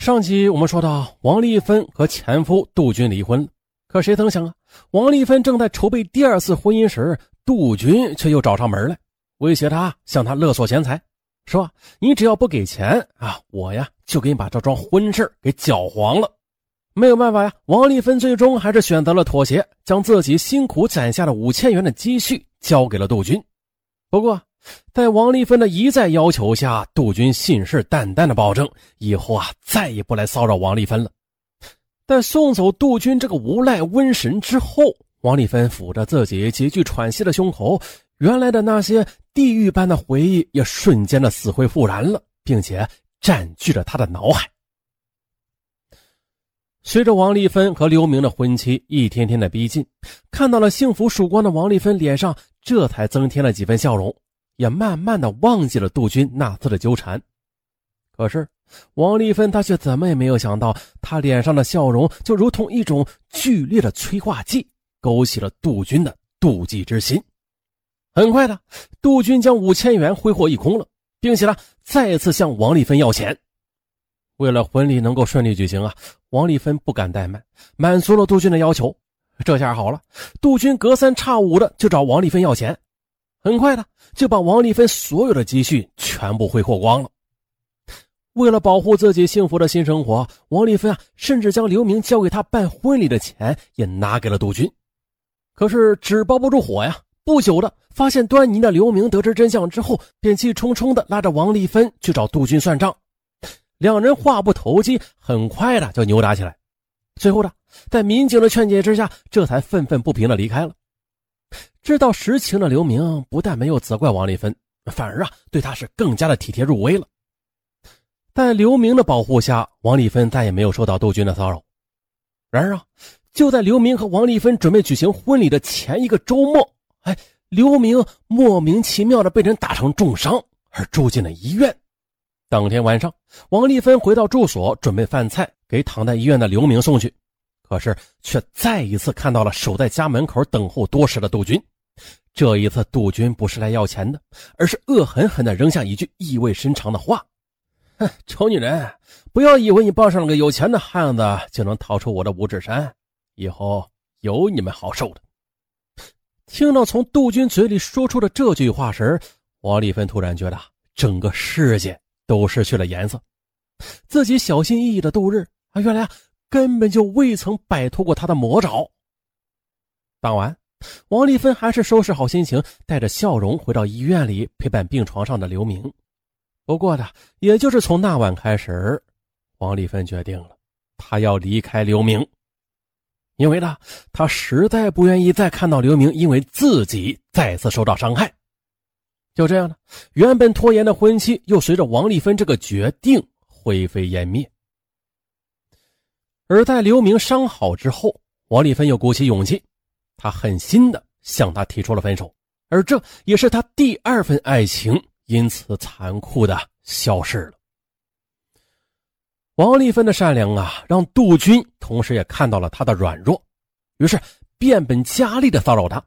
上集我们说到，王丽芬和前夫杜军离婚。可谁曾想啊，王丽芬正在筹备第二次婚姻时，杜军却又找上门来，威胁她向他勒索钱财，说：“你只要不给钱啊，我呀就给你把这桩婚事给搅黄了。”没有办法呀，王丽芬最终还是选择了妥协，将自己辛苦攒下的五千元的积蓄交给了杜军。不过，在王丽芬的一再要求下，杜军信誓旦旦的保证以后啊再也不来骚扰王丽芬了。在送走杜军这个无赖瘟神之后，王丽芬抚着自己急剧喘息的胸口，原来的那些地狱般的回忆也瞬间的死灰复燃了，并且占据着他的脑海。随着王丽芬和刘明的婚期一天天的逼近，看到了幸福曙光的王丽芬脸上这才增添了几分笑容。也慢慢的忘记了杜军那次的纠缠，可是王丽芬她却怎么也没有想到，她脸上的笑容就如同一种剧烈的催化剂，勾起了杜军的妒忌之心。很快的，杜军将五千元挥霍一空了，并且呢再次向王丽芬要钱。为了婚礼能够顺利举行啊，王丽芬不敢怠慢，满足了杜军的要求。这下好了，杜军隔三差五的就找王丽芬要钱。很快的就把王丽芬所有的积蓄全部挥霍光了。为了保护自己幸福的新生活，王丽芬啊，甚至将刘明交给他办婚礼的钱也拿给了杜军。可是纸包不住火呀！不久的，发现端倪的刘明得知真相之后，便气冲冲的拉着王丽芬去找杜军算账。两人话不投机，很快的就扭打起来。最后的，在民警的劝解之下，这才愤愤不平的离开了。知道实情的刘明不但没有责怪王丽芬，反而啊对他是更加的体贴入微了。在刘明的保护下，王丽芬再也没有受到杜军的骚扰。然而啊，就在刘明和王丽芬准备举行婚礼的前一个周末，哎，刘明莫名其妙的被人打成重伤，而住进了医院。当天晚上，王丽芬回到住所，准备饭菜给躺在医院的刘明送去。可是，却再一次看到了守在家门口等候多时的杜军。这一次，杜军不是来要钱的，而是恶狠狠地扔下一句意味深长的话：“哼，丑女人，不要以为你抱上了个有钱的汉子就能逃出我的五指山，以后有你们好受的。”听到从杜军嘴里说出的这句话时，王丽芬突然觉得整个世界都失去了颜色。自己小心翼翼的度日啊，原来啊。根本就未曾摆脱过他的魔爪。当晚，王丽芬还是收拾好心情，带着笑容回到医院里陪伴病床上的刘明。不过呢，也就是从那晚开始，王丽芬决定了，她要离开刘明，因为呢，她实在不愿意再看到刘明因为自己再次受到伤害。就这样呢，原本拖延的婚期又随着王丽芬这个决定灰飞烟灭。而在刘明伤好之后，王丽芬又鼓起勇气，她狠心的向他提出了分手，而这也是他第二份爱情因此残酷的消失了。王丽芬的善良啊，让杜军同时也看到了她的软弱，于是变本加厉的骚扰她。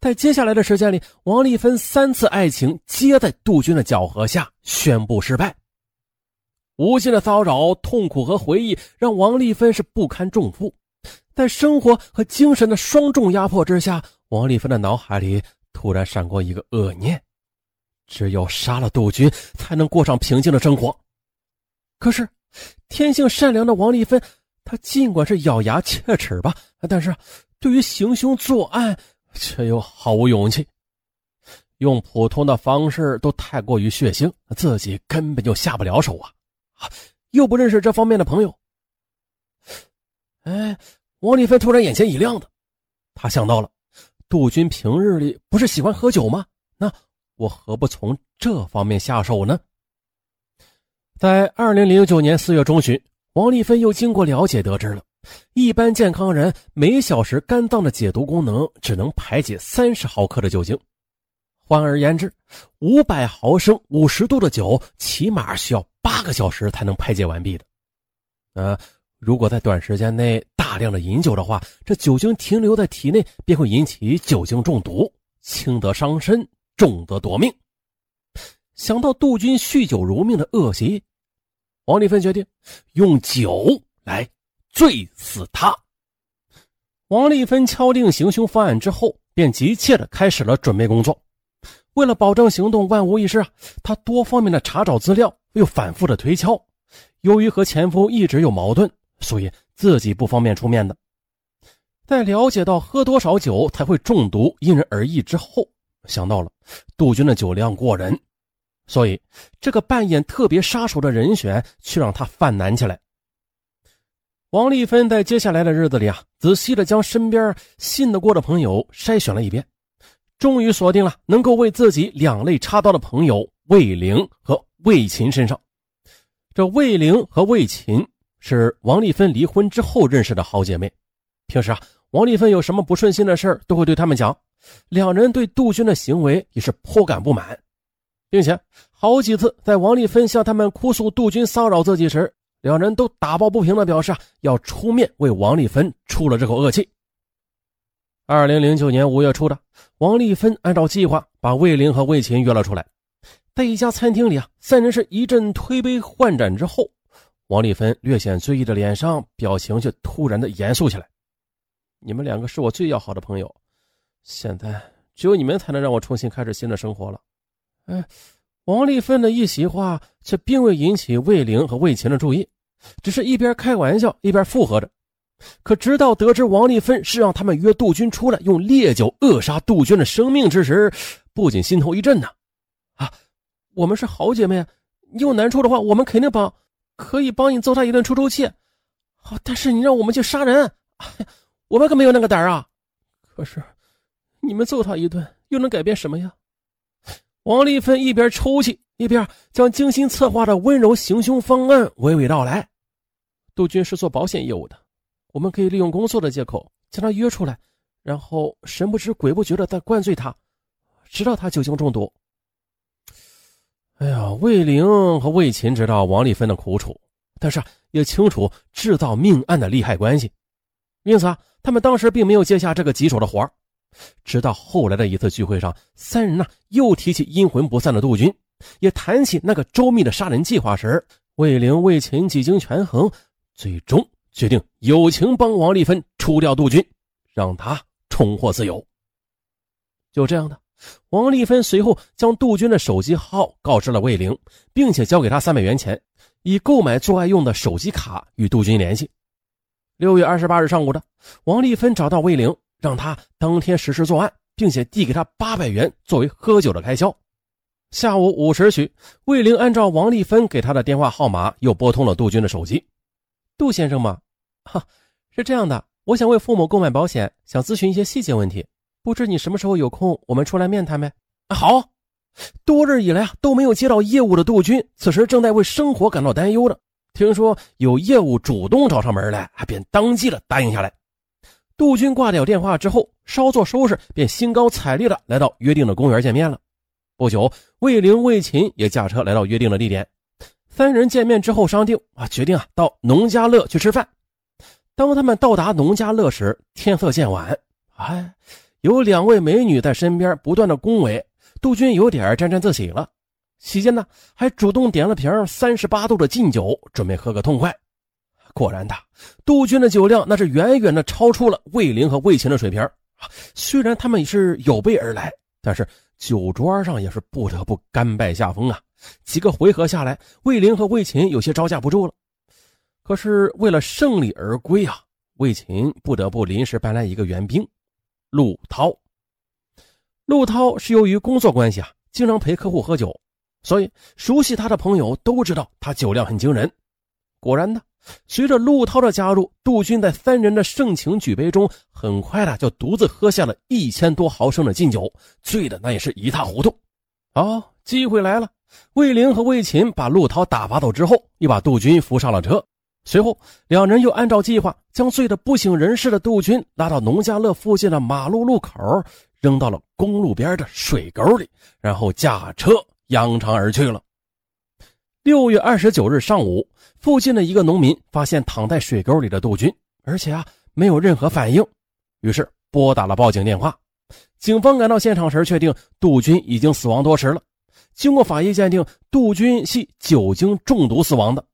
在接下来的时间里，王丽芬三次爱情皆在杜军的搅和下宣布失败。无尽的骚扰、痛苦和回忆让王丽芬是不堪重负，在生活和精神的双重压迫之下，王丽芬的脑海里突然闪过一个恶念：只有杀了杜军，才能过上平静的生活。可是，天性善良的王丽芬，她尽管是咬牙切齿吧，但是对于行凶作案却又毫无勇气。用普通的方式都太过于血腥，自己根本就下不了手啊。又不认识这方面的朋友。哎，王丽芬突然眼前一亮的，他想到了，杜军平日里不是喜欢喝酒吗？那我何不从这方面下手呢？在二零零九年四月中旬，王丽芬又经过了解得知了，一般健康人每小时肝脏的解毒功能只能排解三十毫克的酒精。换而言之，五百毫升五十度的酒，起码需要八个小时才能排解完毕的。呃，如果在短时间内大量的饮酒的话，这酒精停留在体内便会引起酒精中毒，轻则伤身，重则夺命。想到杜军酗酒如命的恶习，王丽芬决定用酒来醉死他。王丽芬敲定行凶方案之后，便急切的开始了准备工作。为了保证行动万无一失啊，她多方面的查找资料，又反复的推敲。由于和前夫一直有矛盾，所以自己不方便出面的。在了解到喝多少酒才会中毒因人而异之后，想到了杜军的酒量过人，所以这个扮演特别杀手的人选却让他犯难起来。王丽芬在接下来的日子里啊，仔细的将身边信得过的朋友筛选了一遍，终于锁定了能够为自己两肋插刀的朋友魏玲和魏琴身上。这魏玲和魏琴是王丽芬离婚之后认识的好姐妹，平时啊。王丽芬有什么不顺心的事都会对他们讲。两人对杜军的行为也是颇感不满，并且好几次在王丽芬向他们哭诉杜军骚扰自己时，两人都打抱不平的表示啊要出面为王丽芬出了这口恶气。二零零九年五月初的，王丽芬按照计划把魏玲和魏琴约了出来，在一家餐厅里啊，三人是一阵推杯换盏之后，王丽芬略显醉意的脸上表情却突然的严肃起来。你们两个是我最要好的朋友，现在只有你们才能让我重新开始新的生活了。哎，王丽芬的一席话却并未引起魏玲和魏琴的注意，只是一边开玩笑一边附和着。可直到得知王丽芬是让他们约杜军出来用烈酒扼杀杜鹃的生命之时，不仅心头一震呢。啊，我们是好姐妹，你有难处的话，我们肯定帮，可以帮你揍他一顿出出气。好，但是你让我们去杀人，哎呀！我们可没有那个胆啊！可是，你们揍他一顿又能改变什么呀？王丽芬一边抽泣，一边将精心策划的温柔行凶方案娓娓道来。杜军是做保险业务的，我们可以利用工作的借口将他约出来，然后神不知鬼不觉的再灌醉他，直到他酒精中毒。哎呀，魏玲和魏琴知道王丽芬的苦楚，但是也清楚制造命案的利害关系，因此啊。他们当时并没有接下这个棘手的活直到后来的一次聚会上，三人呢又提起阴魂不散的杜军，也谈起那个周密的杀人计划时，魏玲、魏琴几经权衡，最终决定友情帮王丽芬除掉杜军，让他重获自由。就这样的，王丽芬随后将杜军的手机号告知了魏玲，并且交给他三百元钱，以购买作案用的手机卡与杜军联系。六月二十八日上午的，王丽芬找到魏玲，让他当天实施作案，并且递给他八百元作为喝酒的开销。下午五时许，魏玲按照王丽芬给他的电话号码，又拨通了杜军的手机。杜先生吗？哈，是这样的，我想为父母购买保险，想咨询一些细节问题，不知你什么时候有空，我们出来面谈呗？啊好。多日以来啊都没有接到业务的杜军，此时正在为生活感到担忧呢。听说有业务主动找上门来，便当即的答应下来。杜军挂掉电话之后，稍作收拾，便兴高采烈的来到约定的公园见面了。不久，魏玲、魏琴也驾车来到约定的地点。三人见面之后商定啊，决定啊到农家乐去吃饭。当他们到达农家乐时，天色渐晚，哎，有两位美女在身边不断的恭维，杜军有点沾沾自喜了。期间呢，还主动点了瓶三十八度的劲酒，准备喝个痛快。果然的，杜军的酒量那是远远的超出了魏玲和魏琴的水平。虽然他们是有备而来，但是酒桌上也是不得不甘拜下风啊。几个回合下来，魏玲和魏琴有些招架不住了。可是为了胜利而归啊，魏琴不得不临时搬来一个援兵，陆涛。陆涛是由于工作关系啊，经常陪客户喝酒。所以，熟悉他的朋友都知道他酒量很惊人。果然呢，随着陆涛的加入，杜军在三人的盛情举杯中，很快的就独自喝下了一千多毫升的劲酒，醉的那也是一塌糊涂。好，机会来了！魏玲和魏琴把陆涛打发走之后，又把杜军扶上了车。随后，两人又按照计划，将醉得不省人事的杜军拉到农家乐附近的马路路口，扔到了公路边的水沟里，然后驾车。扬长而去了。六月二十九日上午，附近的一个农民发现躺在水沟里的杜军，而且啊没有任何反应，于是拨打了报警电话。警方赶到现场时，确定杜军已经死亡多时了。经过法医鉴定，杜军系酒精中毒死亡的。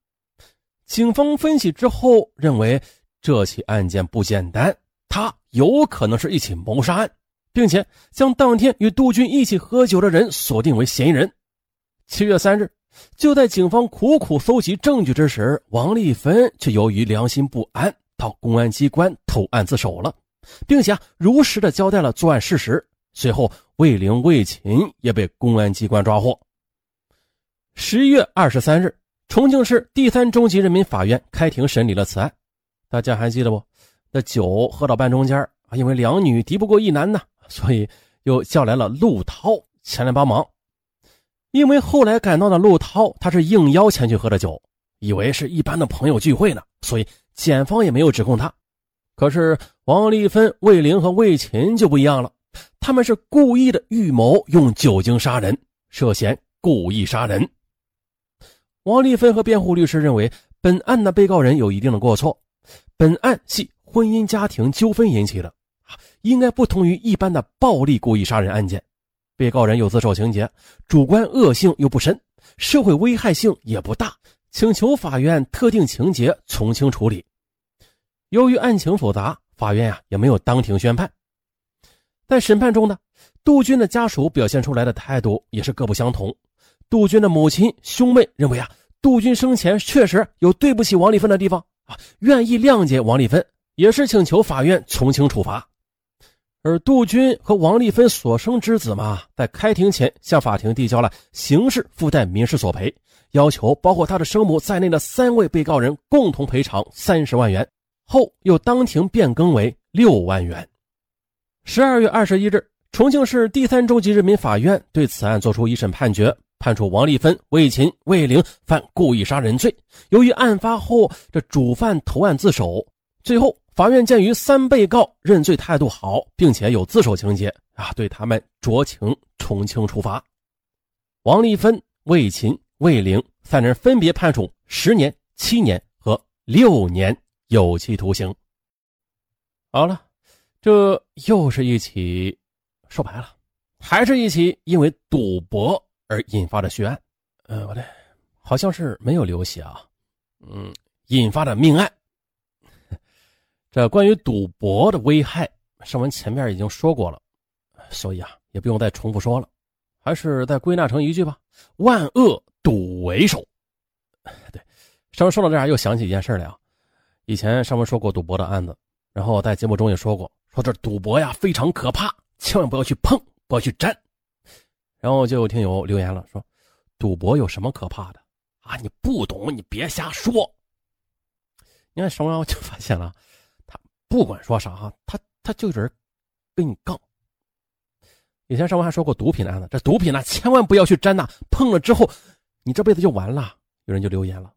警方分析之后认为，这起案件不简单，它有可能是一起谋杀案，并且将当天与杜军一起喝酒的人锁定为嫌疑人。七月三日，就在警方苦苦搜集证据之时，王丽芬却由于良心不安，到公安机关投案自首了，并且如实的交代了作案事实。随后，魏玲、魏琴也被公安机关抓获。十一月二十三日，重庆市第三中级人民法院开庭审理了此案。大家还记得不？那酒喝到半中间啊，因为两女敌不过一男呢，所以又叫来了陆涛前来帮忙。因为后来赶到的陆涛，他是应邀前去喝的酒，以为是一般的朋友聚会呢，所以检方也没有指控他。可是王丽芬、魏玲和魏琴就不一样了。他们是故意的预谋用酒精杀人，涉嫌故意杀人。王丽芬和辩护律师认为，本案的被告人有一定的过错，本案系婚姻家庭纠纷引起的，应该不同于一般的暴力故意杀人案件。被告人有自首情节，主观恶性又不深，社会危害性也不大，请求法院特定情节从轻处理。由于案情复杂，法院呀也没有当庭宣判。在审判中呢，杜军的家属表现出来的态度也是各不相同。杜军的母亲、兄妹认为啊，杜军生前确实有对不起王丽芬的地方啊，愿意谅解王丽芬，也是请求法院从轻处罚。而杜军和王丽芬所生之子嘛，在开庭前向法庭递交了刑事附带民事索赔，要求包括他的生母在内的三位被告人共同赔偿三十万元，后又当庭变更为六万元。十二月二十一日，重庆市第三中级人民法院对此案作出一审判决，判处王丽芬、魏琴、魏玲犯故意杀人罪。由于案发后这主犯投案自首，最后法院鉴于三被告认罪态度好，并且有自首情节啊，对他们酌情从轻处罚。王丽芬、魏琴、魏玲三人分别判处十年、七年和六年有期徒刑。好了。这又是一起，说白了，还是一起因为赌博而引发的血案。呃，我的好像是没有流血啊，嗯，引发的命案。这关于赌博的危害，上文前面已经说过了，所以啊，也不用再重复说了，还是再归纳成一句吧：万恶赌为首。对，上文说到这儿又想起一件事来啊，以前上文说过赌博的案子，然后在节目中也说过。说这赌博呀非常可怕，千万不要去碰，不要去沾。然后就有听友留言了，说赌博有什么可怕的啊？你不懂，你别瞎说。你看，什么我就发现了，他不管说啥哈，他他就是跟你杠。以前上文还说过毒品的案子，这毒品呢千万不要去沾呐，碰了之后你这辈子就完了。有人就留言了，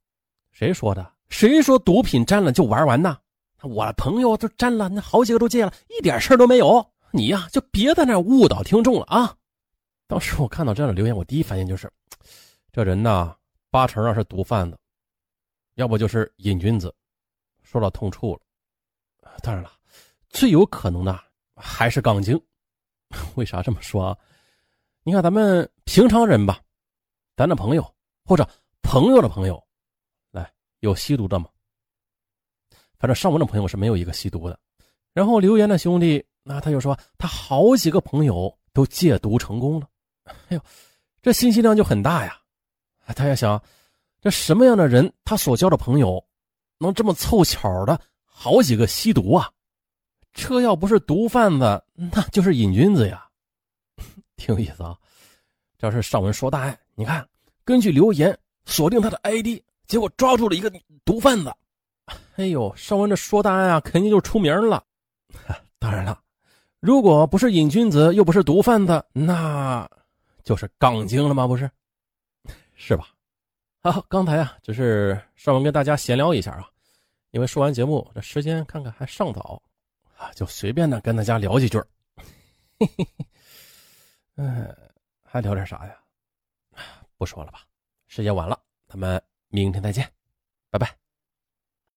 谁说的？谁说毒品沾了就玩完呢？我朋友都沾了，那好几个都戒了，一点事都没有。你呀，就别在那误导听众了啊！当时我看到这样的留言，我第一反应就是，这人呐，八成啊是毒贩子，要不就是瘾君子。说到痛处了。当然了，最有可能的还是杠精。为啥这么说啊？你看咱们平常人吧，咱的朋友或者朋友的朋友，来有吸毒的吗？反正上文的朋友是没有一个吸毒的，然后留言的兄弟，那他就说他好几个朋友都戒毒成功了，哎呦，这信息量就很大呀。他也想，这什么样的人，他所交的朋友，能这么凑巧的好几个吸毒啊？这要不是毒贩子，那就是瘾君子呀，挺有意思啊。这是上文说大案，你看，根据留言锁定他的 ID，结果抓住了一个毒贩子。哎呦，上文这说大案啊，肯定就出名了。当然了，如果不是瘾君子，又不是毒贩子，那就是杠精了吗？不是，是吧？好，刚才啊，只是上文跟大家闲聊一下啊，因为说完节目，这时间看看还尚早啊，就随便的跟大家聊几句。嘿嘿嘿，嗯，还聊点啥呀？不说了吧，时间晚了，咱们明天再见，拜拜。